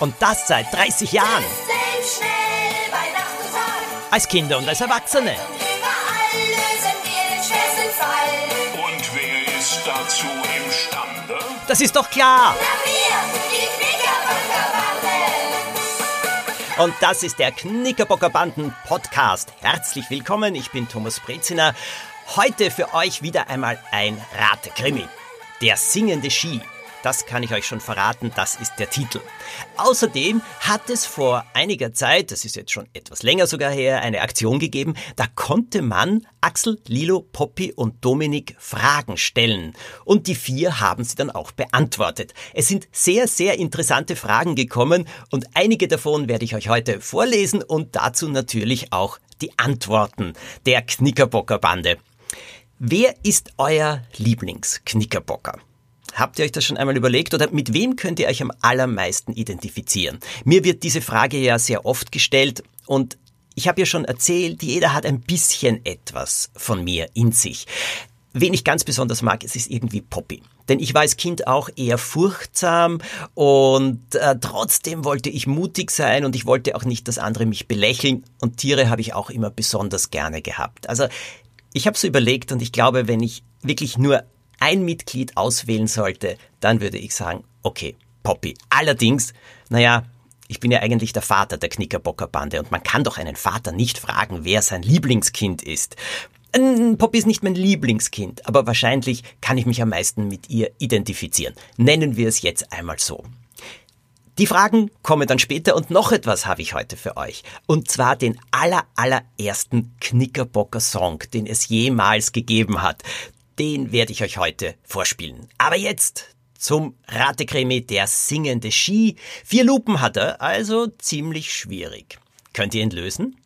Und das seit 30 Jahren. Als Kinder und als Erwachsene. Und wer ist dazu imstande? Das ist doch klar. Und das ist der Knickerbocker Banden Podcast. Herzlich willkommen, ich bin Thomas Breziner. Heute für euch wieder einmal ein Ratekrimi. Der singende Ski. Das kann ich euch schon verraten, das ist der Titel. Außerdem hat es vor einiger Zeit, das ist jetzt schon etwas länger sogar her, eine Aktion gegeben, da konnte man Axel, Lilo, Poppy und Dominik Fragen stellen. Und die vier haben sie dann auch beantwortet. Es sind sehr, sehr interessante Fragen gekommen und einige davon werde ich euch heute vorlesen und dazu natürlich auch die Antworten der Knickerbocker Bande. Wer ist euer Lieblingsknickerbocker? Habt ihr euch das schon einmal überlegt oder mit wem könnt ihr euch am allermeisten identifizieren? Mir wird diese Frage ja sehr oft gestellt und ich habe ja schon erzählt, jeder hat ein bisschen etwas von mir in sich. Wen ich ganz besonders mag, es ist irgendwie Poppy. Denn ich war als Kind auch eher furchtsam und äh, trotzdem wollte ich mutig sein und ich wollte auch nicht, dass andere mich belächeln und Tiere habe ich auch immer besonders gerne gehabt. Also ich habe so überlegt und ich glaube, wenn ich wirklich nur ein Mitglied auswählen sollte, dann würde ich sagen, okay, Poppy. Allerdings, naja, ich bin ja eigentlich der Vater der Knickerbockerbande und man kann doch einen Vater nicht fragen, wer sein Lieblingskind ist. Poppy ist nicht mein Lieblingskind, aber wahrscheinlich kann ich mich am meisten mit ihr identifizieren. Nennen wir es jetzt einmal so. Die Fragen kommen dann später und noch etwas habe ich heute für euch. Und zwar den aller, allerersten Knickerbocker Song, den es jemals gegeben hat den werde ich euch heute vorspielen. Aber jetzt zum Ratekrimi der singende Ski. Vier Lupen hat er, also ziemlich schwierig. Könnt ihr ihn lösen?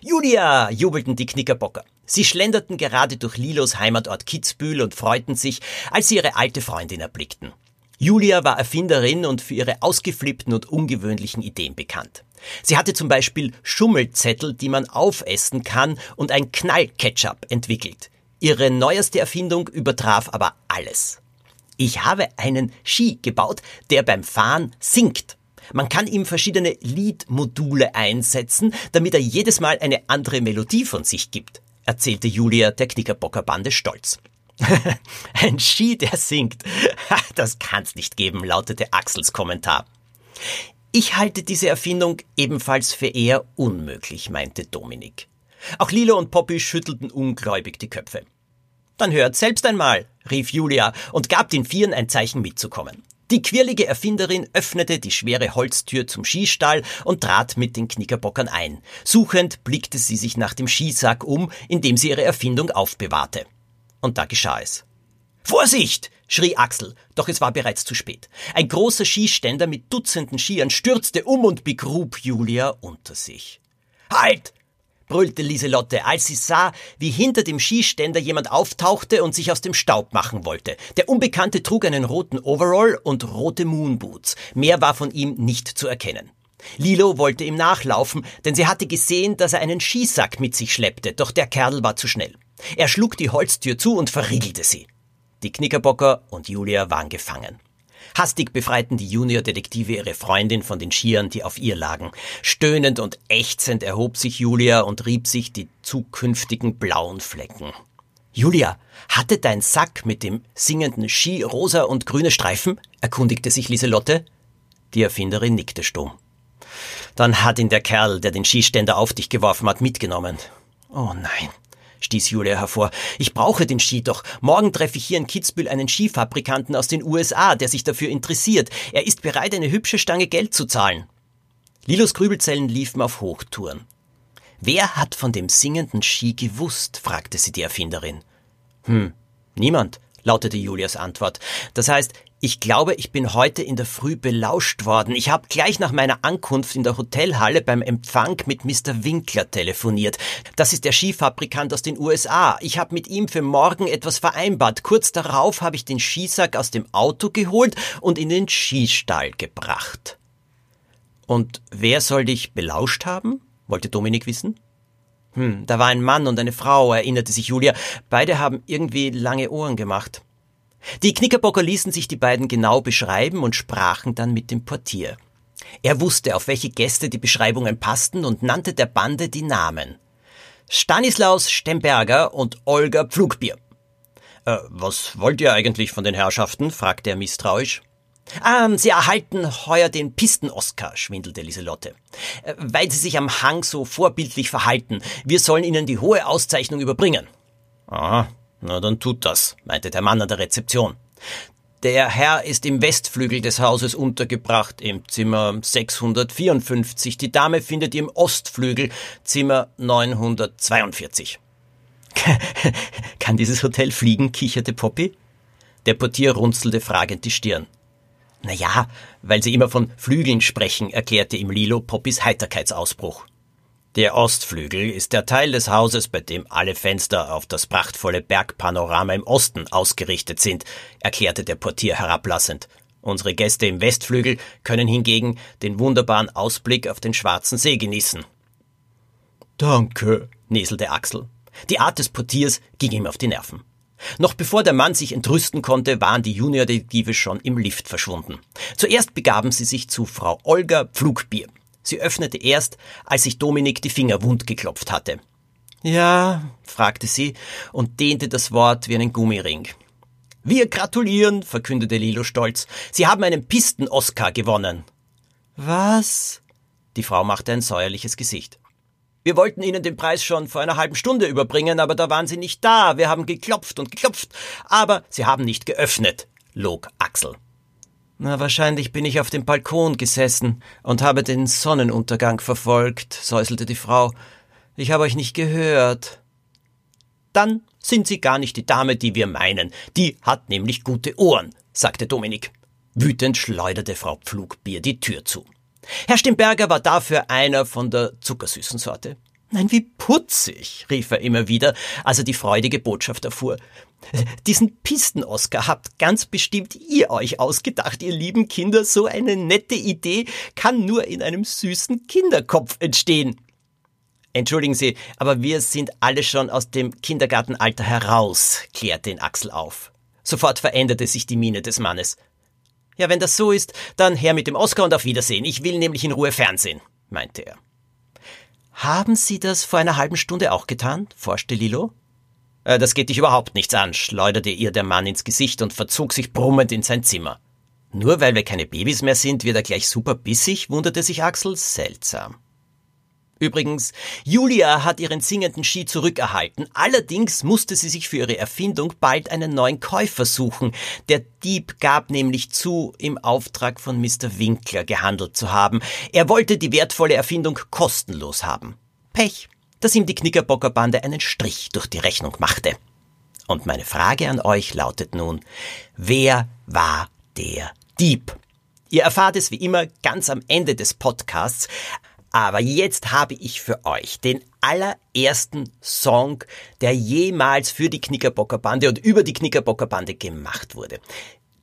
Julia, jubelten die Knickerbocker. Sie schlenderten gerade durch Lilos Heimatort Kitzbühel und freuten sich, als sie ihre alte Freundin erblickten. Julia war Erfinderin und für ihre ausgeflippten und ungewöhnlichen Ideen bekannt. Sie hatte zum Beispiel Schummelzettel, die man aufessen kann, und ein Knallketchup entwickelt. Ihre neueste Erfindung übertraf aber alles. Ich habe einen Ski gebaut, der beim Fahren sinkt. Man kann ihm verschiedene Liedmodule einsetzen, damit er jedes Mal eine andere Melodie von sich gibt, erzählte Julia der Knickerbocker Bande stolz. Ein Ski, der singt. Das kann's nicht geben, lautete Axels Kommentar. Ich halte diese Erfindung ebenfalls für eher unmöglich, meinte Dominik. Auch Lilo und Poppy schüttelten ungläubig die Köpfe. Dann hört selbst einmal, rief Julia und gab den Vieren ein Zeichen mitzukommen. Die quirlige Erfinderin öffnete die schwere Holztür zum Skistall und trat mit den Knickerbockern ein. Suchend blickte sie sich nach dem Skisack um, in dem sie ihre Erfindung aufbewahrte. Und da geschah es. Vorsicht! schrie Axel, doch es war bereits zu spät. Ein großer Skiständer mit Dutzenden Skiern stürzte um und begrub Julia unter sich. Halt! Brüllte Lieselotte, als sie sah, wie hinter dem Skiständer jemand auftauchte und sich aus dem Staub machen wollte. Der Unbekannte trug einen roten Overall und rote Moonboots. Mehr war von ihm nicht zu erkennen. Lilo wollte ihm nachlaufen, denn sie hatte gesehen, dass er einen Skisack mit sich schleppte, doch der Kerl war zu schnell. Er schlug die Holztür zu und verriegelte sie. Die Knickerbocker und Julia waren gefangen. Hastig befreiten die Juniordetektive ihre Freundin von den Skiern, die auf ihr lagen. Stöhnend und ächzend erhob sich Julia und rieb sich die zukünftigen blauen Flecken. Julia, hatte dein Sack mit dem singenden Ski rosa und grüne Streifen? erkundigte sich Lieselotte. Die Erfinderin nickte stumm. Dann hat ihn der Kerl, der den Skiständer auf dich geworfen hat, mitgenommen. Oh nein stieß Julia hervor. Ich brauche den Ski doch. Morgen treffe ich hier in Kitzbühel einen Skifabrikanten aus den USA, der sich dafür interessiert. Er ist bereit, eine hübsche Stange Geld zu zahlen. Lilos Grübelzellen liefen auf Hochtouren. Wer hat von dem singenden Ski gewusst? fragte sie die Erfinderin. Hm, niemand, lautete Julias Antwort. Das heißt, ich glaube, ich bin heute in der Früh belauscht worden. Ich habe gleich nach meiner Ankunft in der Hotelhalle beim Empfang mit Mr. Winkler telefoniert. Das ist der Skifabrikant aus den USA. Ich habe mit ihm für morgen etwas vereinbart. Kurz darauf habe ich den Skisack aus dem Auto geholt und in den Skistall gebracht. Und wer soll dich belauscht haben? wollte Dominik wissen. Hm, da war ein Mann und eine Frau, erinnerte sich Julia. Beide haben irgendwie lange Ohren gemacht. Die Knickerbocker ließen sich die beiden genau beschreiben und sprachen dann mit dem Portier. Er wusste, auf welche Gäste die Beschreibungen passten und nannte der Bande die Namen. Stanislaus Stemberger und Olga Pflugbier. Äh, was wollt ihr eigentlich von den Herrschaften? fragte er misstrauisch. Ah, Sie erhalten heuer den Pisten-Oscar, schwindelte Lieselotte. Äh, weil Sie sich am Hang so vorbildlich verhalten. Wir sollen Ihnen die hohe Auszeichnung überbringen. Ah, na dann tut das, meinte der Mann an der Rezeption. Der Herr ist im Westflügel des Hauses untergebracht, im Zimmer 654. Die Dame findet ihr im Ostflügel, Zimmer 942. Kann dieses Hotel fliegen? kicherte Poppy. Der Portier runzelte fragend die Stirn. Na ja, weil Sie immer von Flügeln sprechen, erklärte ihm Lilo Poppys Heiterkeitsausbruch. Der Ostflügel ist der Teil des Hauses, bei dem alle Fenster auf das prachtvolle Bergpanorama im Osten ausgerichtet sind, erklärte der Portier herablassend. Unsere Gäste im Westflügel können hingegen den wunderbaren Ausblick auf den Schwarzen See genießen. Danke, näselte Axel. Die Art des Portiers ging ihm auf die Nerven. Noch bevor der Mann sich entrüsten konnte, waren die Juniordetektive schon im Lift verschwunden. Zuerst begaben sie sich zu Frau Olga Pflugbier. Sie öffnete erst, als sich Dominik die Finger wund geklopft hatte. Ja, fragte sie und dehnte das Wort wie einen Gummiring. Wir gratulieren, verkündete Lilo stolz. Sie haben einen Pisten-Oscar gewonnen. Was? Die Frau machte ein säuerliches Gesicht. Wir wollten Ihnen den Preis schon vor einer halben Stunde überbringen, aber da waren Sie nicht da. Wir haben geklopft und geklopft, aber Sie haben nicht geöffnet, log Axel. Na, wahrscheinlich bin ich auf dem Balkon gesessen und habe den Sonnenuntergang verfolgt, säuselte die Frau. Ich habe euch nicht gehört. Dann sind Sie gar nicht die Dame, die wir meinen. Die hat nämlich gute Ohren, sagte Dominik. Wütend schleuderte Frau Pflugbier die Tür zu. Herr Stimberger war dafür einer von der zuckersüßen Sorte. Nein, wie putzig, rief er immer wieder, als er die freudige Botschaft erfuhr. Diesen Pisten-Oscar habt ganz bestimmt ihr euch ausgedacht, ihr lieben Kinder. So eine nette Idee kann nur in einem süßen Kinderkopf entstehen. Entschuldigen Sie, aber wir sind alle schon aus dem Kindergartenalter heraus, klärte ihn Axel auf. Sofort veränderte sich die Miene des Mannes. Ja, wenn das so ist, dann her mit dem Oscar und auf Wiedersehen. Ich will nämlich in Ruhe Fernsehen, meinte er. Haben Sie das vor einer halben Stunde auch getan? forschte Lilo. Äh, das geht dich überhaupt nichts an, schleuderte ihr der Mann ins Gesicht und verzog sich brummend in sein Zimmer. Nur weil wir keine Babys mehr sind, wird er gleich super bissig, wunderte sich Axel. Seltsam. Übrigens, Julia hat ihren singenden Ski zurückerhalten. Allerdings musste sie sich für ihre Erfindung bald einen neuen Käufer suchen. Der Dieb gab nämlich zu, im Auftrag von Mr. Winkler gehandelt zu haben. Er wollte die wertvolle Erfindung kostenlos haben. Pech, dass ihm die Knickerbockerbande einen Strich durch die Rechnung machte. Und meine Frage an euch lautet nun, wer war der Dieb? Ihr erfahrt es wie immer ganz am Ende des Podcasts. Aber jetzt habe ich für euch den allerersten Song, der jemals für die Knickerbocker Bande und über die Knickerbocker Bande gemacht wurde.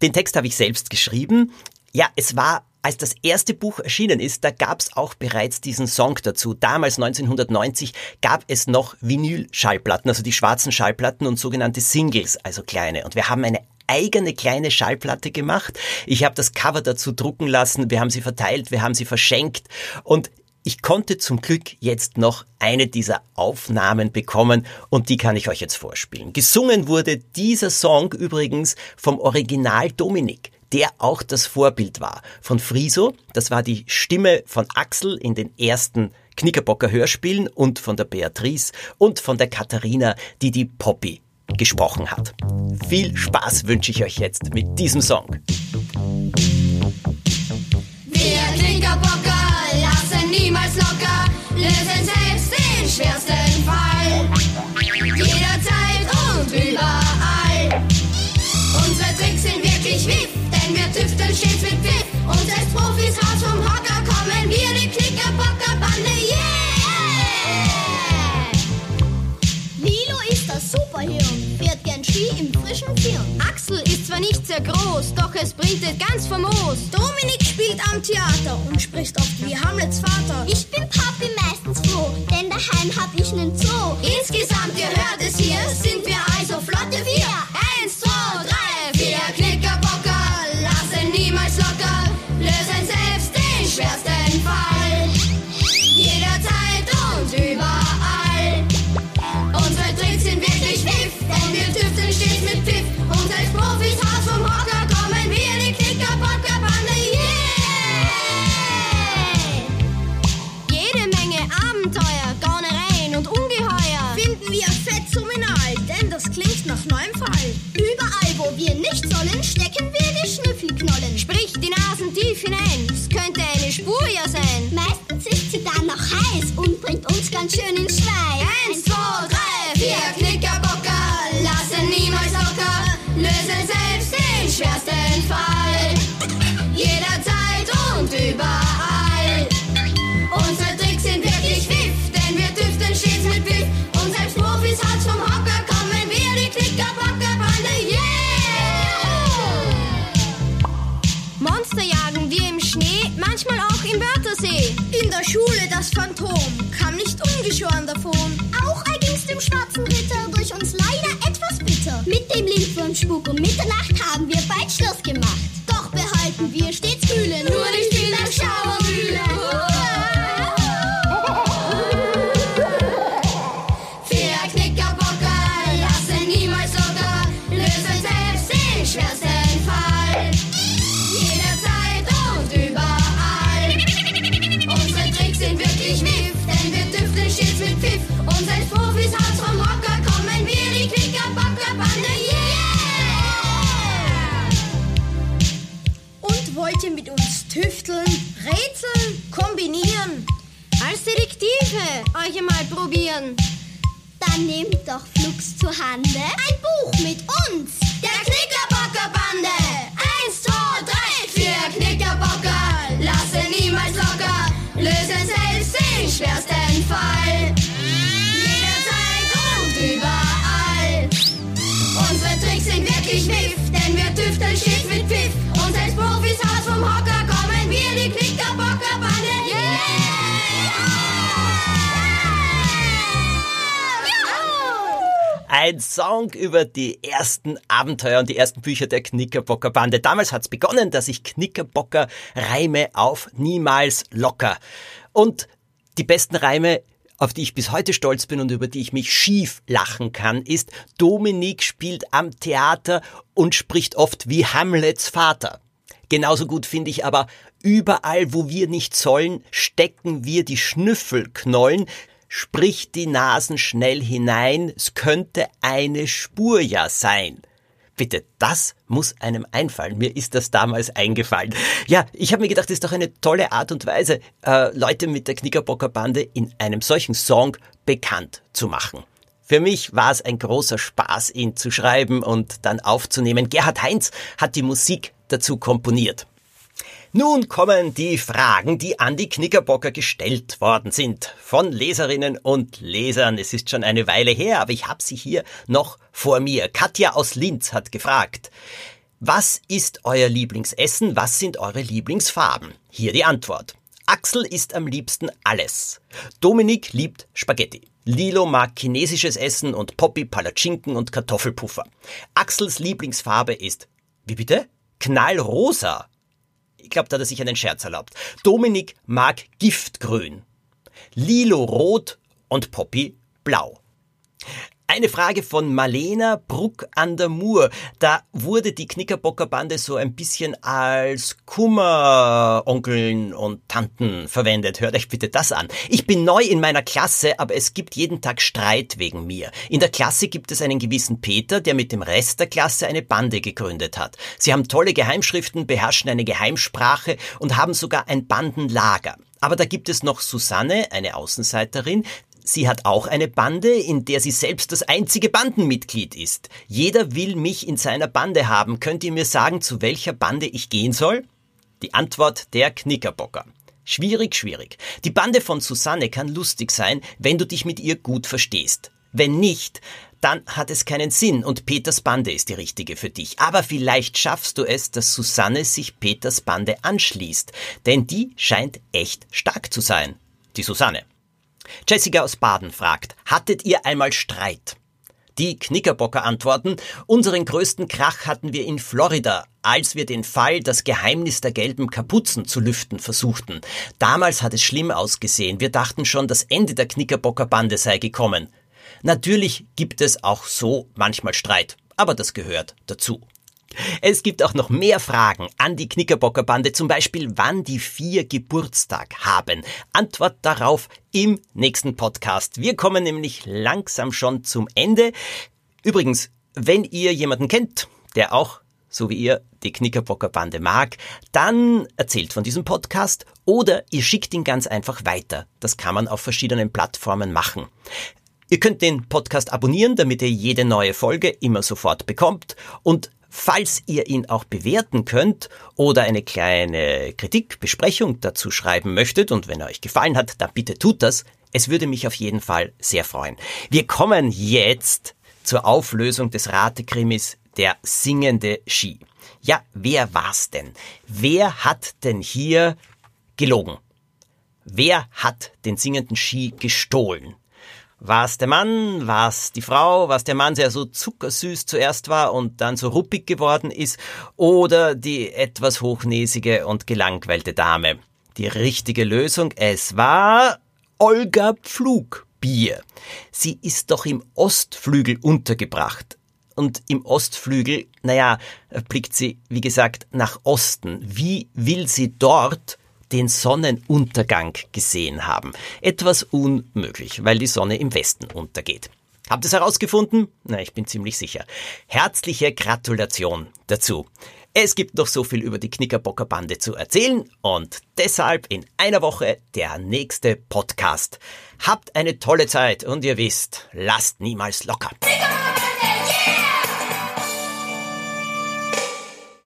Den Text habe ich selbst geschrieben. Ja, es war als das erste Buch erschienen ist, da gab es auch bereits diesen Song dazu. Damals 1990 gab es noch Vinyl-Schallplatten, also die schwarzen Schallplatten und sogenannte Singles, also kleine. Und wir haben eine eigene kleine Schallplatte gemacht. Ich habe das Cover dazu drucken lassen, wir haben sie verteilt, wir haben sie verschenkt und ich konnte zum Glück jetzt noch eine dieser Aufnahmen bekommen und die kann ich euch jetzt vorspielen. Gesungen wurde dieser Song übrigens vom Original Dominik, der auch das Vorbild war. Von Friso, das war die Stimme von Axel in den ersten Knickerbocker Hörspielen und von der Beatrice und von der Katharina, die die Poppy gesprochen hat. Viel Spaß wünsche ich euch jetzt mit diesem Song. Wir niemals locker, lösen selbst den schwersten Fall. Jederzeit und überall. Unsere Tricks sind wirklich wiff, denn wir tüfteln stets mit Pfiff. Und als Profis raus vom Hocker kommen wir die Knickerbocker-Bande, yeah! Lilo ist das Superhirn, fährt gern Ski im frischen Firn. Axel ist zwar nicht sehr groß, doch es bringt ganz famos. Dominik am Theater und spricht oft wie Hamlets Vater. Ich bin Papi meistens froh, denn daheim hab ich nen bringt uns ganz uns leider etwas bitter. Mit dem Lindwurmspuk um Mitternacht haben wir bald Schluss gemacht. Ihr mit uns tüfteln, rätseln, kombinieren? Als Detektive euch einmal probieren. Dann nehmt doch flugs zur Hande Ein Buch mit uns, der Knickerbocker-Bande. Eins, zwei, drei, vier Knickerbocker, lassen niemals locker, lösen selbst den schwersten Fall. Jederzeit und überall. Unsere Tricks sind wirklich Miff, Ein Song über die ersten Abenteuer und die ersten Bücher der Knickerbocker Bande. Damals hat's begonnen, dass ich Knickerbocker Reime auf niemals locker. Und die besten Reime, auf die ich bis heute stolz bin und über die ich mich schief lachen kann, ist Dominik spielt am Theater und spricht oft wie Hamlets Vater. Genauso gut finde ich aber, überall wo wir nicht sollen, stecken wir die Schnüffelknollen, sprich die Nasen schnell hinein, es könnte eine Spur ja sein. Bitte, das muss einem einfallen. Mir ist das damals eingefallen. Ja, ich habe mir gedacht, das ist doch eine tolle Art und Weise, äh, Leute mit der Knickerbocker Bande in einem solchen Song bekannt zu machen. Für mich war es ein großer Spaß, ihn zu schreiben und dann aufzunehmen. Gerhard Heinz hat die Musik dazu komponiert. Nun kommen die Fragen, die an die Knickerbocker gestellt worden sind. Von Leserinnen und Lesern. Es ist schon eine Weile her, aber ich habe sie hier noch vor mir. Katja aus Linz hat gefragt, was ist euer Lieblingsessen? Was sind eure Lieblingsfarben? Hier die Antwort. Axel isst am liebsten alles. Dominik liebt Spaghetti. Lilo mag chinesisches Essen und Poppy Palatschinken und Kartoffelpuffer. Axels Lieblingsfarbe ist, wie bitte? Knallrosa. Ich glaube, da hat er sich einen Scherz erlaubt. Dominik mag Giftgrün. Lilo rot und Poppy blau. Eine Frage von Marlena Bruck an der Mur. Da wurde die Knickerbocker Bande so ein bisschen als Kummeronkeln und Tanten verwendet. Hört euch bitte das an. Ich bin neu in meiner Klasse, aber es gibt jeden Tag Streit wegen mir. In der Klasse gibt es einen gewissen Peter, der mit dem Rest der Klasse eine Bande gegründet hat. Sie haben tolle Geheimschriften, beherrschen eine Geheimsprache und haben sogar ein Bandenlager. Aber da gibt es noch Susanne, eine Außenseiterin, Sie hat auch eine Bande, in der sie selbst das einzige Bandenmitglied ist. Jeder will mich in seiner Bande haben. Könnt ihr mir sagen, zu welcher Bande ich gehen soll? Die Antwort der Knickerbocker. Schwierig, schwierig. Die Bande von Susanne kann lustig sein, wenn du dich mit ihr gut verstehst. Wenn nicht, dann hat es keinen Sinn und Peters Bande ist die richtige für dich. Aber vielleicht schaffst du es, dass Susanne sich Peters Bande anschließt, denn die scheint echt stark zu sein. Die Susanne. Jessica aus Baden fragt, hattet ihr einmal Streit? Die Knickerbocker antworten, unseren größten Krach hatten wir in Florida, als wir den Fall Das Geheimnis der gelben Kapuzen zu lüften versuchten. Damals hat es schlimm ausgesehen. Wir dachten schon, das Ende der Knickerbocker Bande sei gekommen. Natürlich gibt es auch so manchmal Streit, aber das gehört dazu. Es gibt auch noch mehr Fragen an die Knickerbocker Bande, zum Beispiel wann die vier Geburtstag haben. Antwort darauf im nächsten Podcast. Wir kommen nämlich langsam schon zum Ende. Übrigens, wenn ihr jemanden kennt, der auch so wie ihr die Knickerbocker Bande mag, dann erzählt von diesem Podcast oder ihr schickt ihn ganz einfach weiter. Das kann man auf verschiedenen Plattformen machen. Ihr könnt den Podcast abonnieren, damit ihr jede neue Folge immer sofort bekommt und Falls ihr ihn auch bewerten könnt oder eine kleine Kritik, Besprechung dazu schreiben möchtet und wenn er euch gefallen hat, dann bitte tut das. Es würde mich auf jeden Fall sehr freuen. Wir kommen jetzt zur Auflösung des Ratekrimis Der singende Ski. Ja, wer war's denn? Wer hat denn hier gelogen? Wer hat den singenden Ski gestohlen? War es der Mann, war es die Frau, war es der Mann, der so zuckersüß zuerst war und dann so ruppig geworden ist, oder die etwas hochnäsige und gelangweilte Dame? Die richtige Lösung, es war Olga Pflugbier. Sie ist doch im Ostflügel untergebracht. Und im Ostflügel, naja, blickt sie, wie gesagt, nach Osten. Wie will sie dort den Sonnenuntergang gesehen haben. Etwas unmöglich, weil die Sonne im Westen untergeht. Habt ihr es herausgefunden? Na, ich bin ziemlich sicher. Herzliche Gratulation dazu. Es gibt noch so viel über die Knickerbocker Bande zu erzählen und deshalb in einer Woche der nächste Podcast. Habt eine tolle Zeit und ihr wisst, lasst niemals locker.